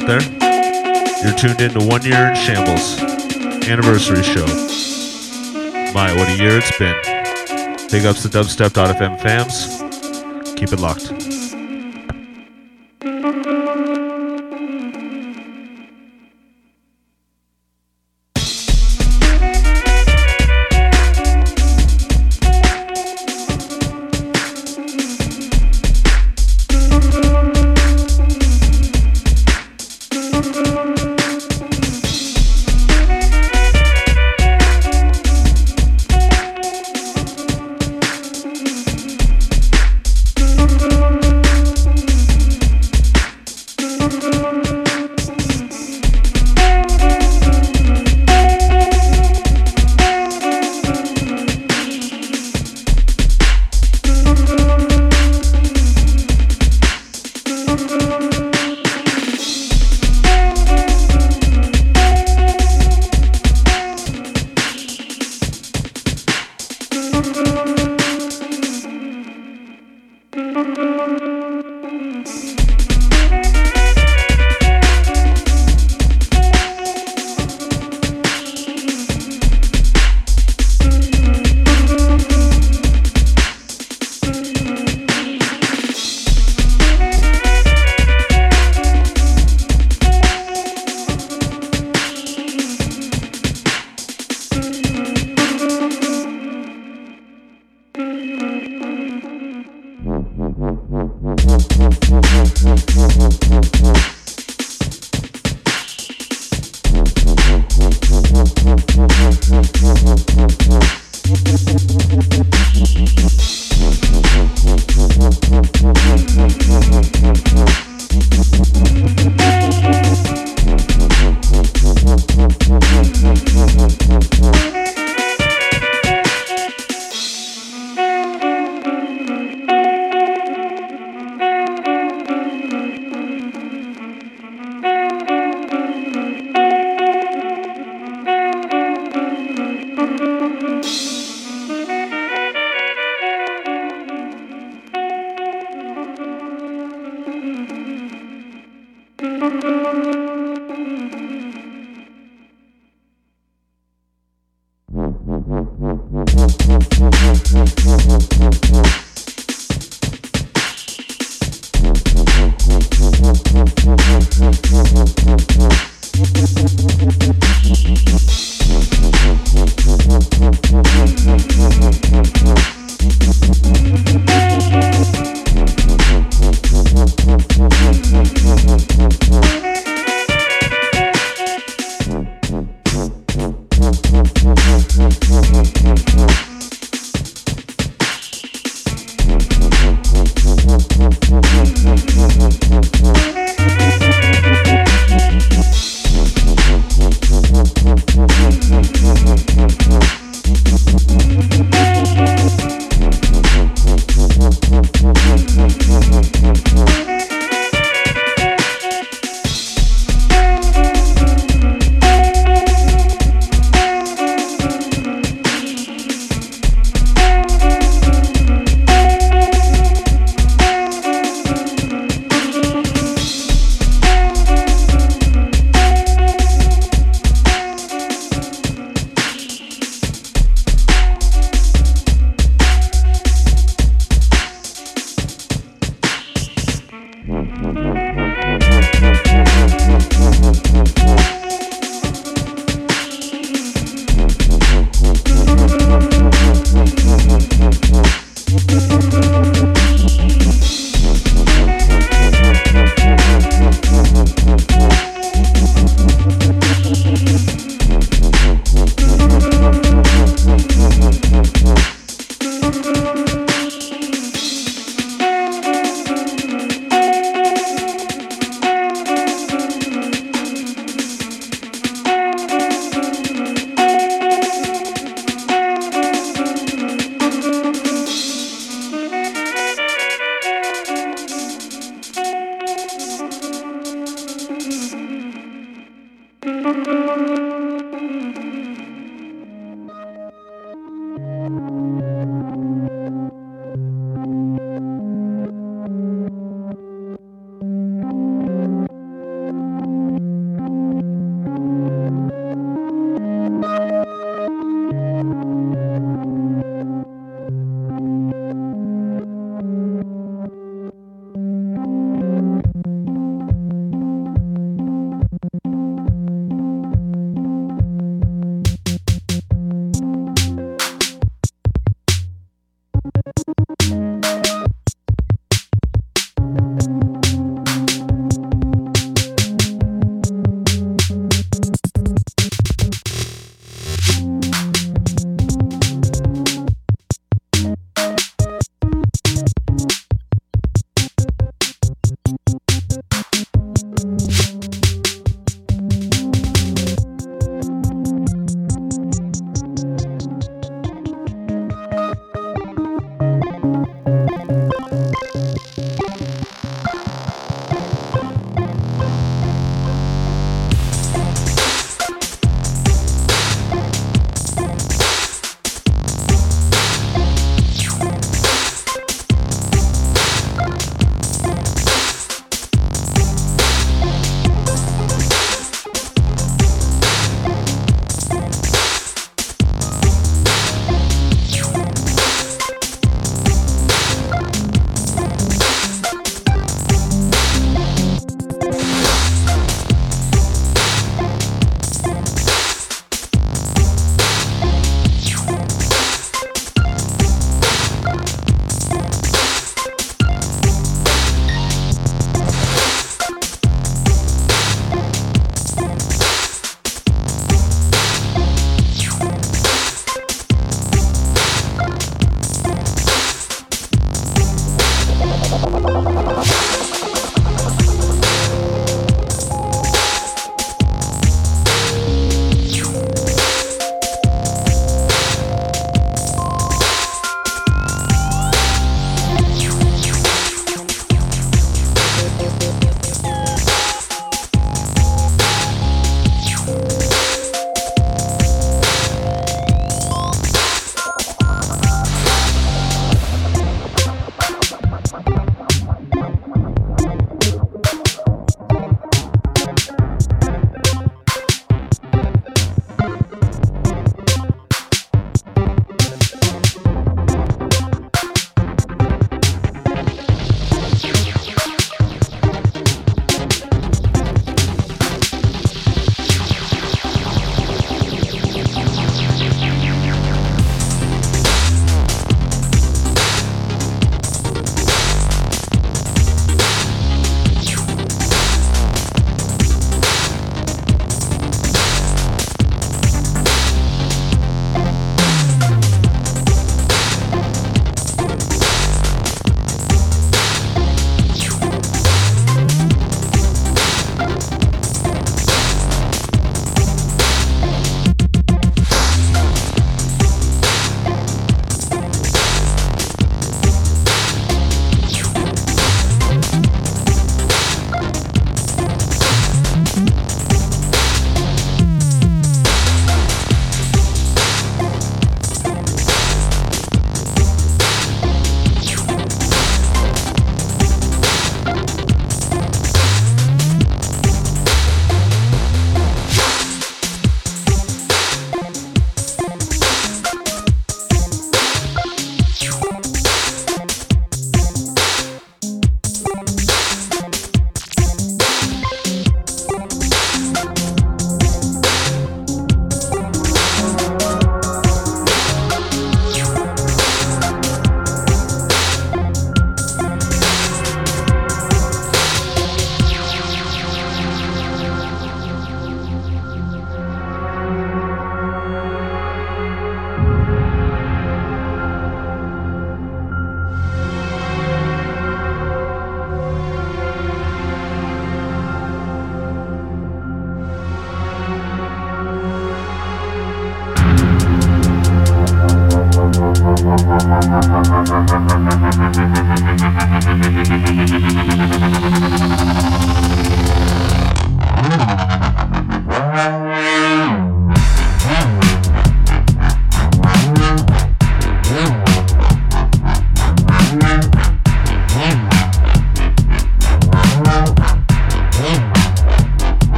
Out there. You're tuned in to One Year in Shambles anniversary show. My, what a year it's been. Big ups to dubstep.fm fams. Keep it locked.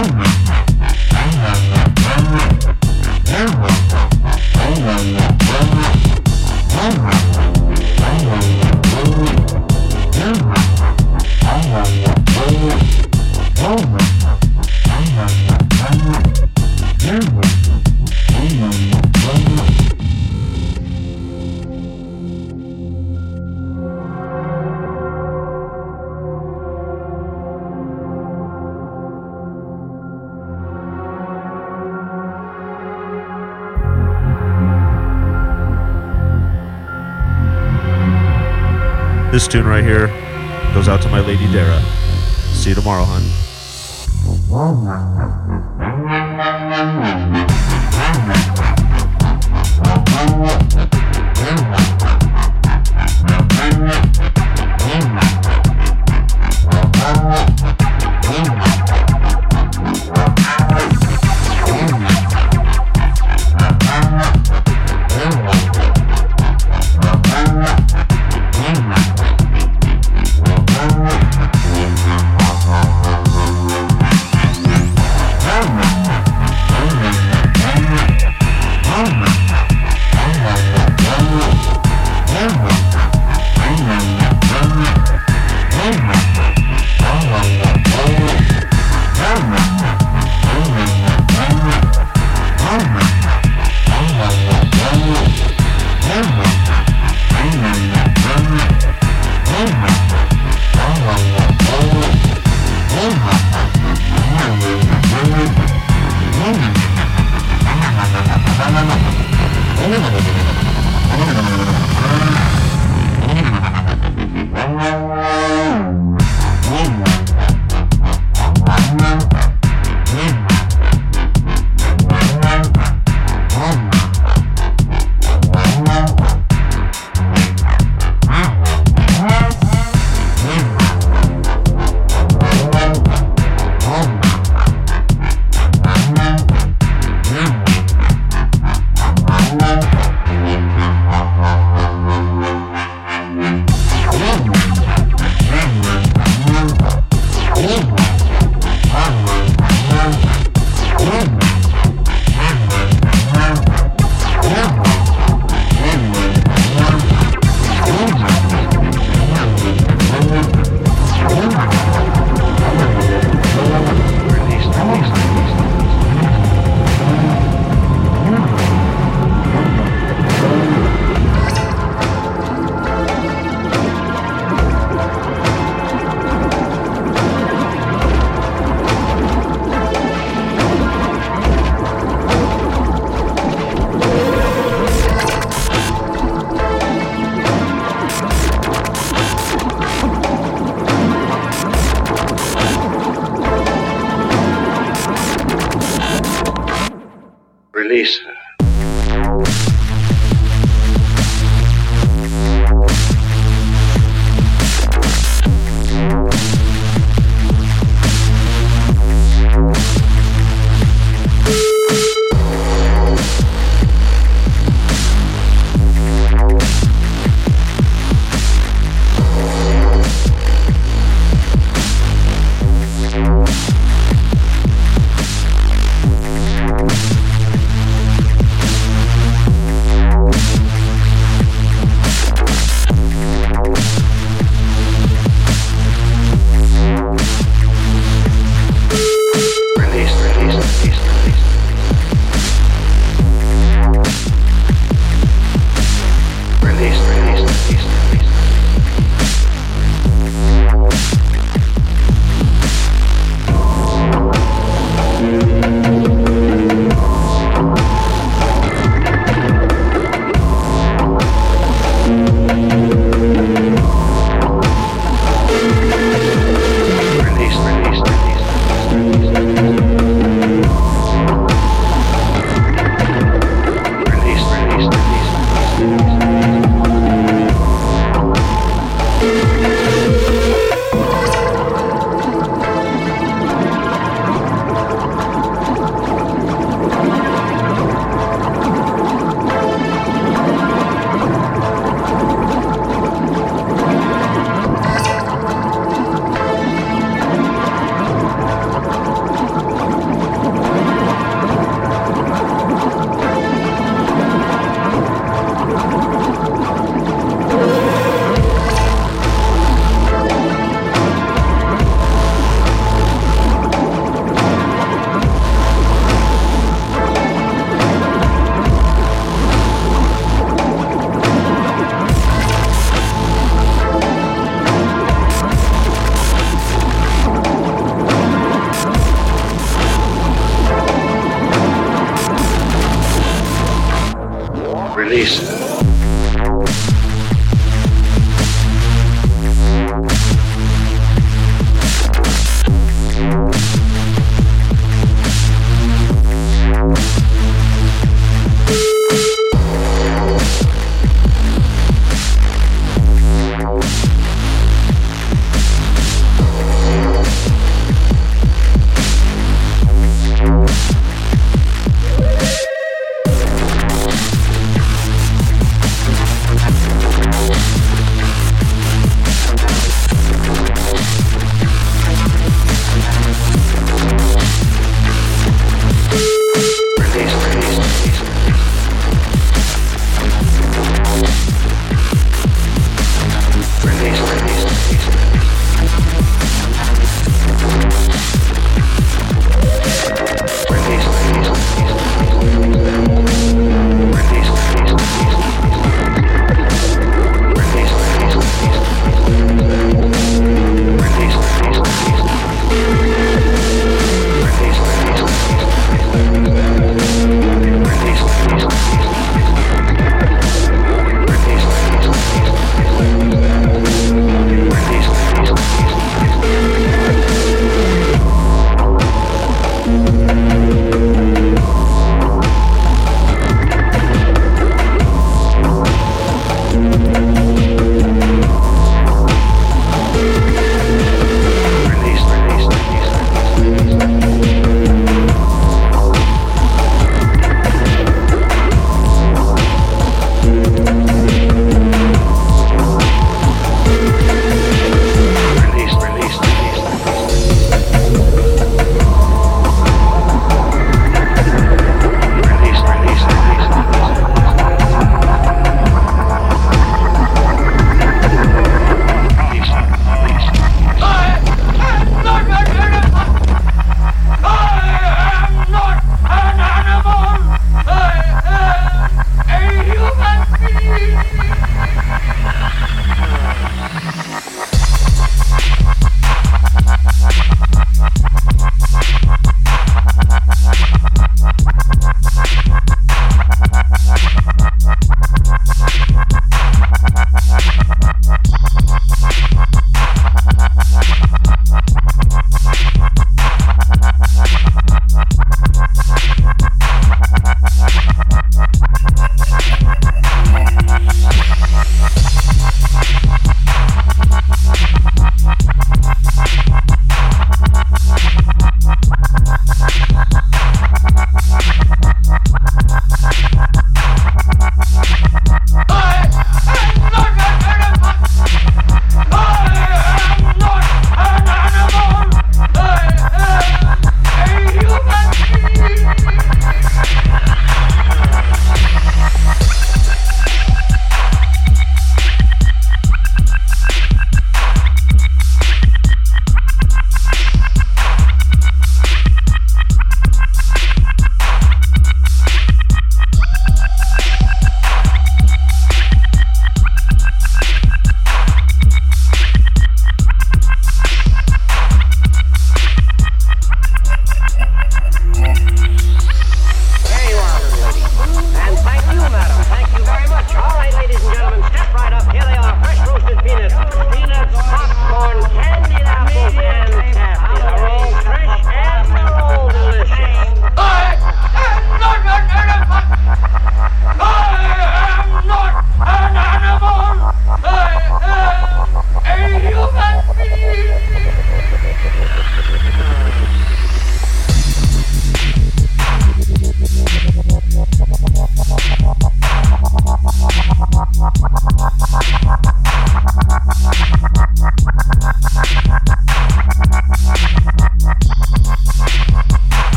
Oh, This tune right here goes out to my lady Dara. See you tomorrow, hun.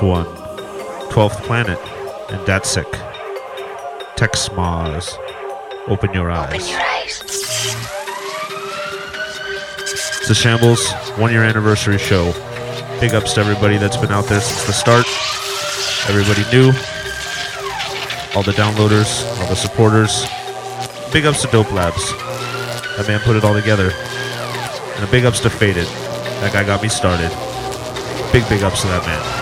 this one, 12th Planet, and Datsik. Tex Mars. Open your eyes. Open your eyes. It's the Shambles one year anniversary show. Big ups to everybody that's been out there since the start. Everybody new. All the downloaders, all the supporters. Big ups to Dope Labs. That man put it all together. And a big ups to Faded. That guy got me started. Big, big ups to that man.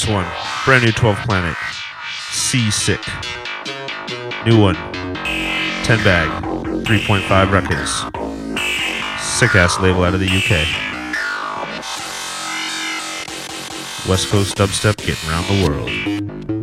This one, brand new 12 Planet, Seasick. New one, 10 bag, 3.5 records. Sick ass label out of the UK. West Coast dubstep getting around the world.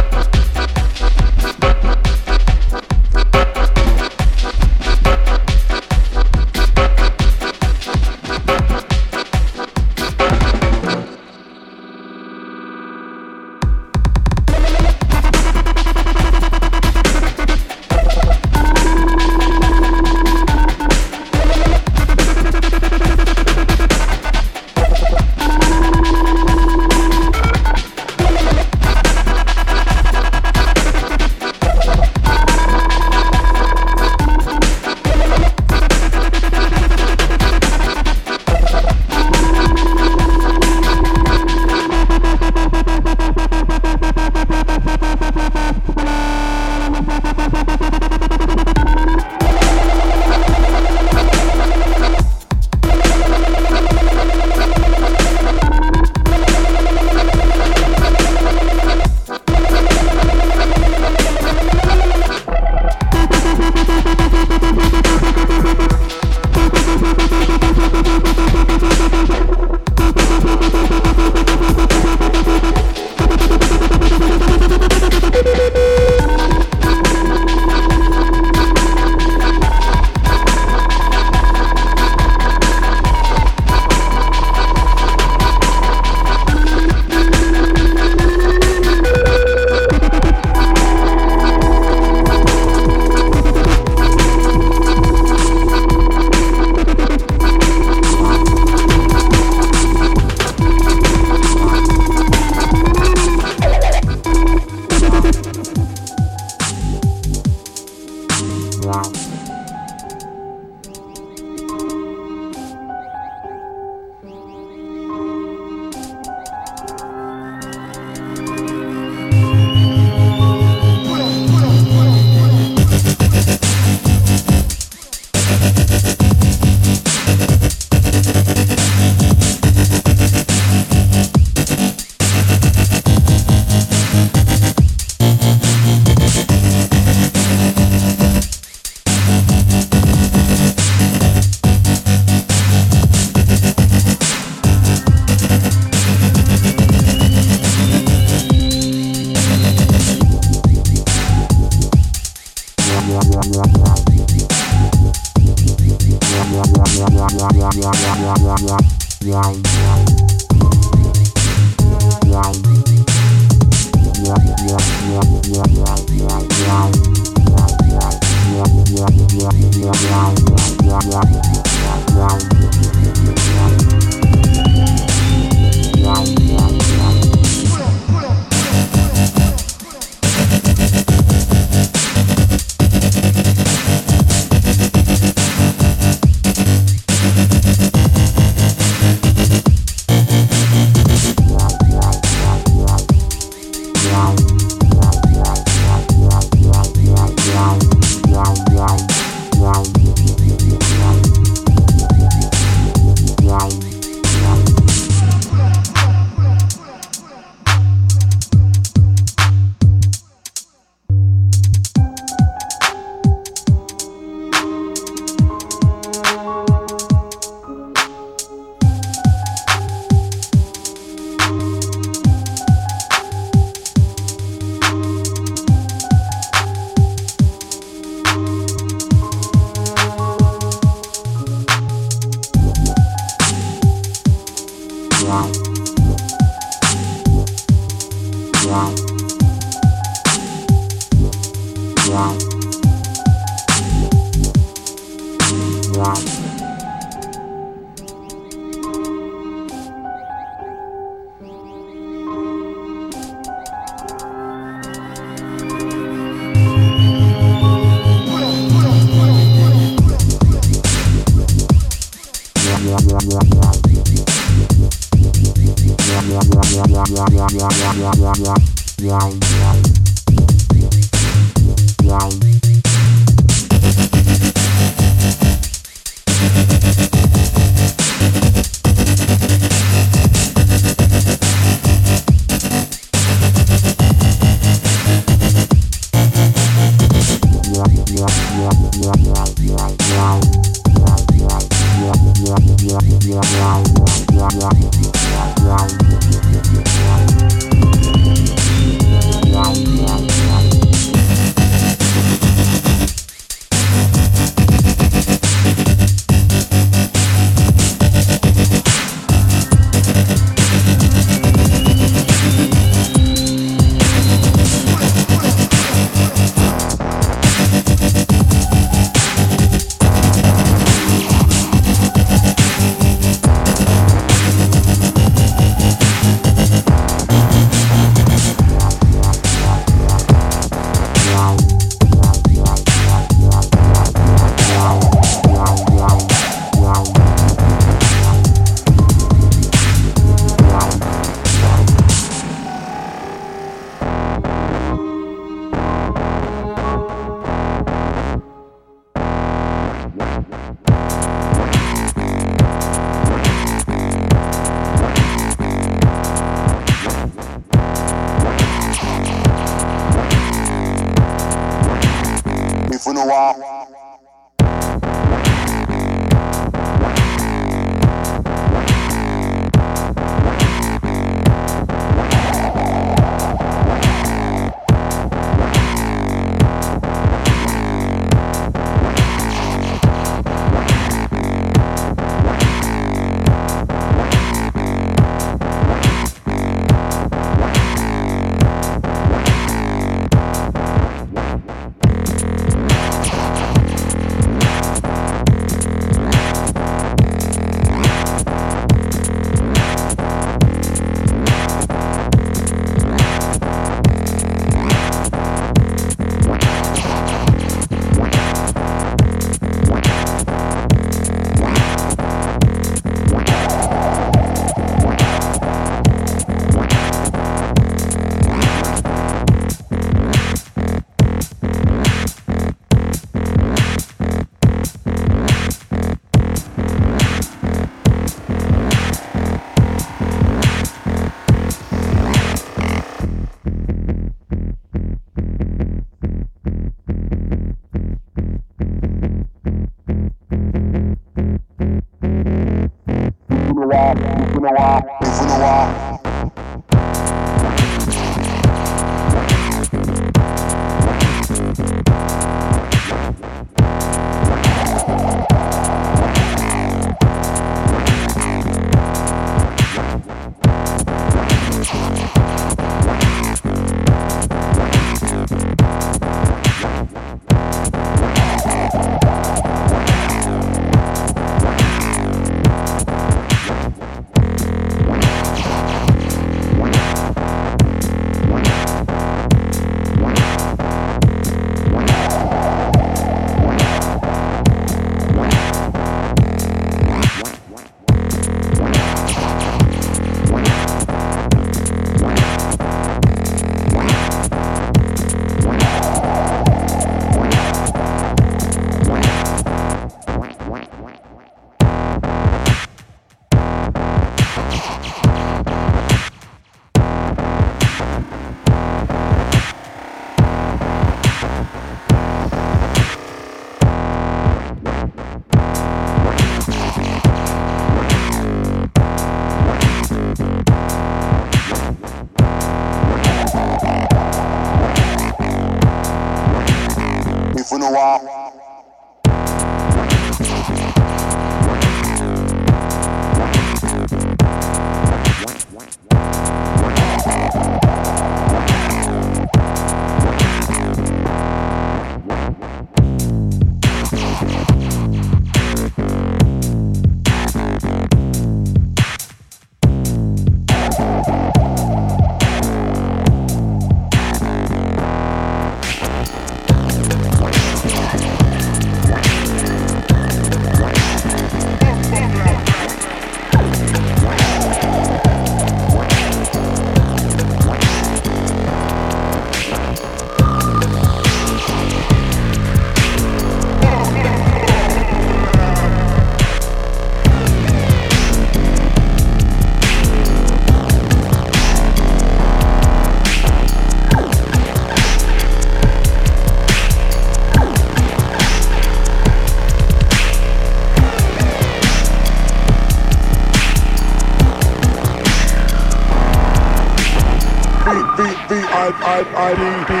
I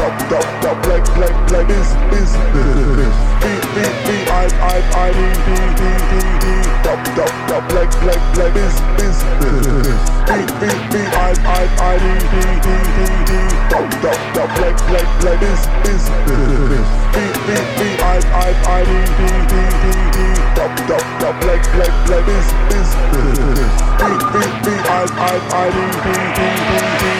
Stop, stop, stop, like, like, like this, this, this. B, B, B, I, I, I, D, D, D, D, D. Stop, stop, stop, like, like, like this, this, this. B, B, B, I, I, I, D, D, D, D, D. Stop, stop, stop, like, like, like this, this, this. B, B, B, I, I, I, D, D, D, D, D. Stop, stop, stop, like, like, like this, this, this. B, B, B, I, I, I, D, D, D, D, D.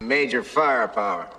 Major firepower.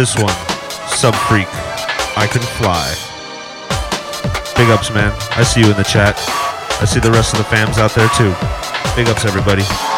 This one, Sub Freak, I Can Fly. Big ups, man. I see you in the chat. I see the rest of the fams out there too. Big ups, everybody.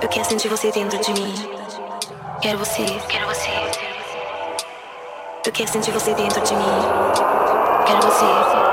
Eu quero sentir você dentro de mim. Quero você, quero você. Eu quero sentir você dentro de mim. Quero você.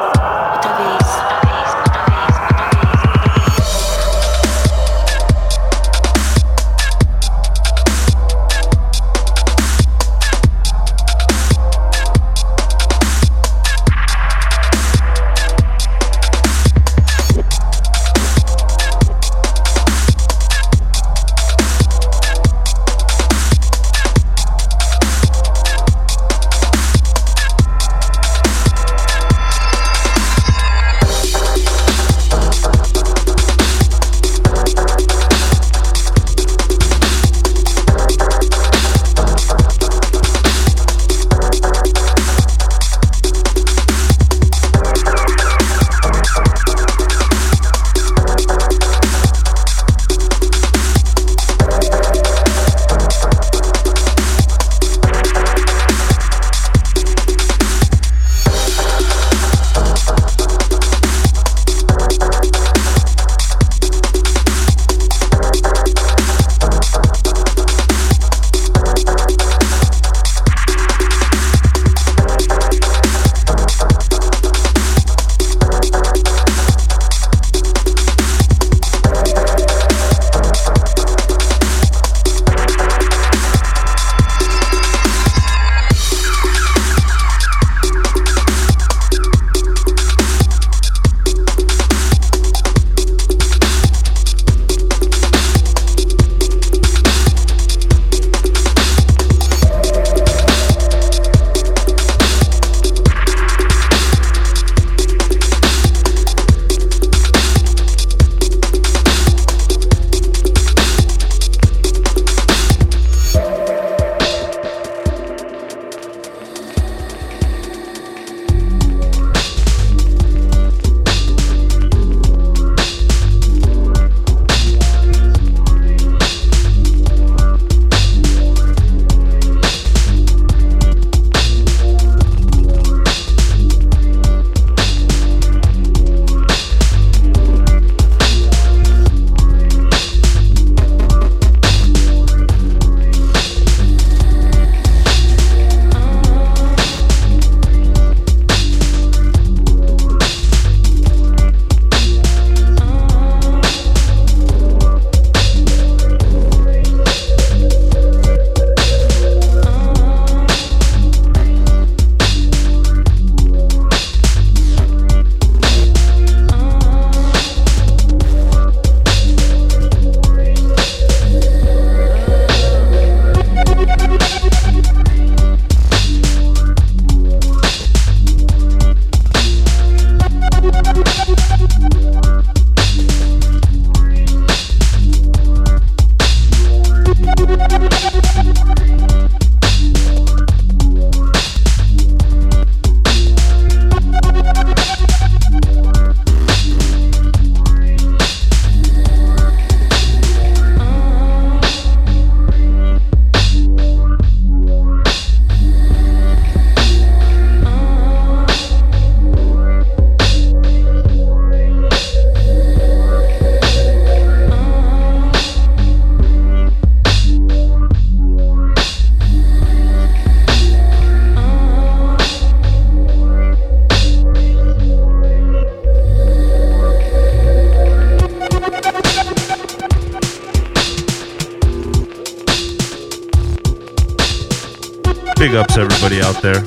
Ups, everybody out there.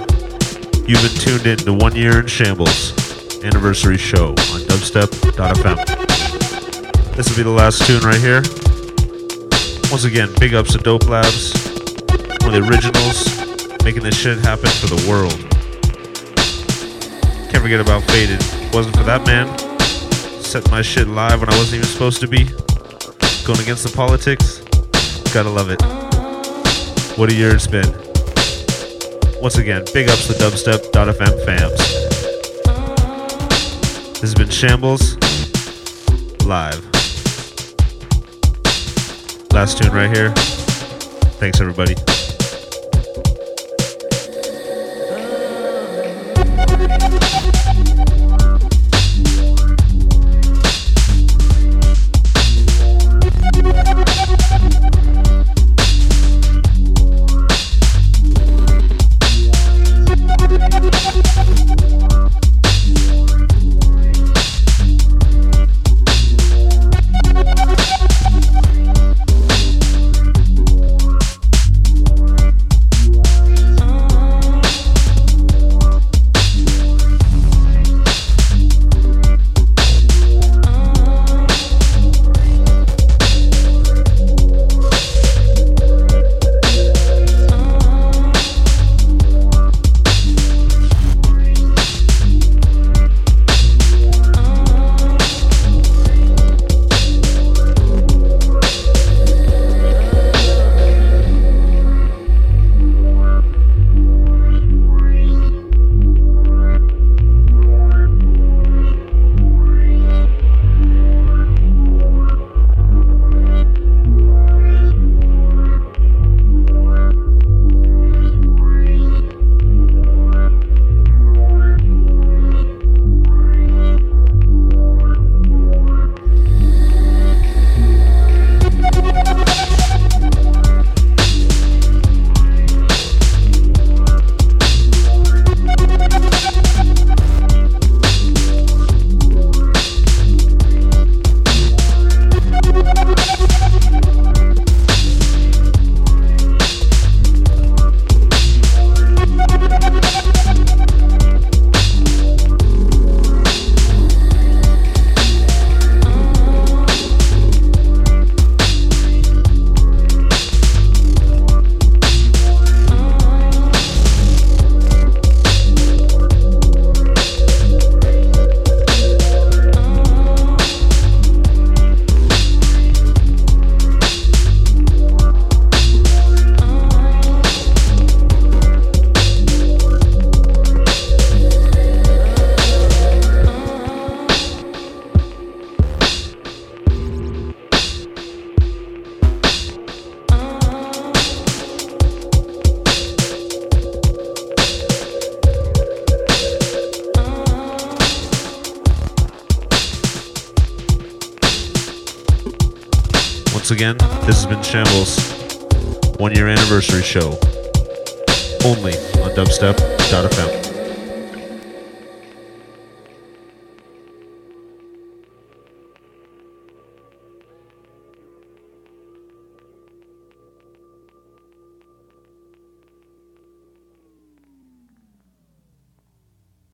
You've been tuned in to One Year in Shambles anniversary show on dubstep.fm. This will be the last tune right here. Once again, big ups to Dope Labs, one of the originals, making this shit happen for the world. Can't forget about Faded. Wasn't for that man, set my shit live when I wasn't even supposed to be, going against the politics. Gotta love it. What a year it's been. Once again, big ups to dubstep.fm fams. This has been Shambles live. Last tune right here. Thanks, everybody.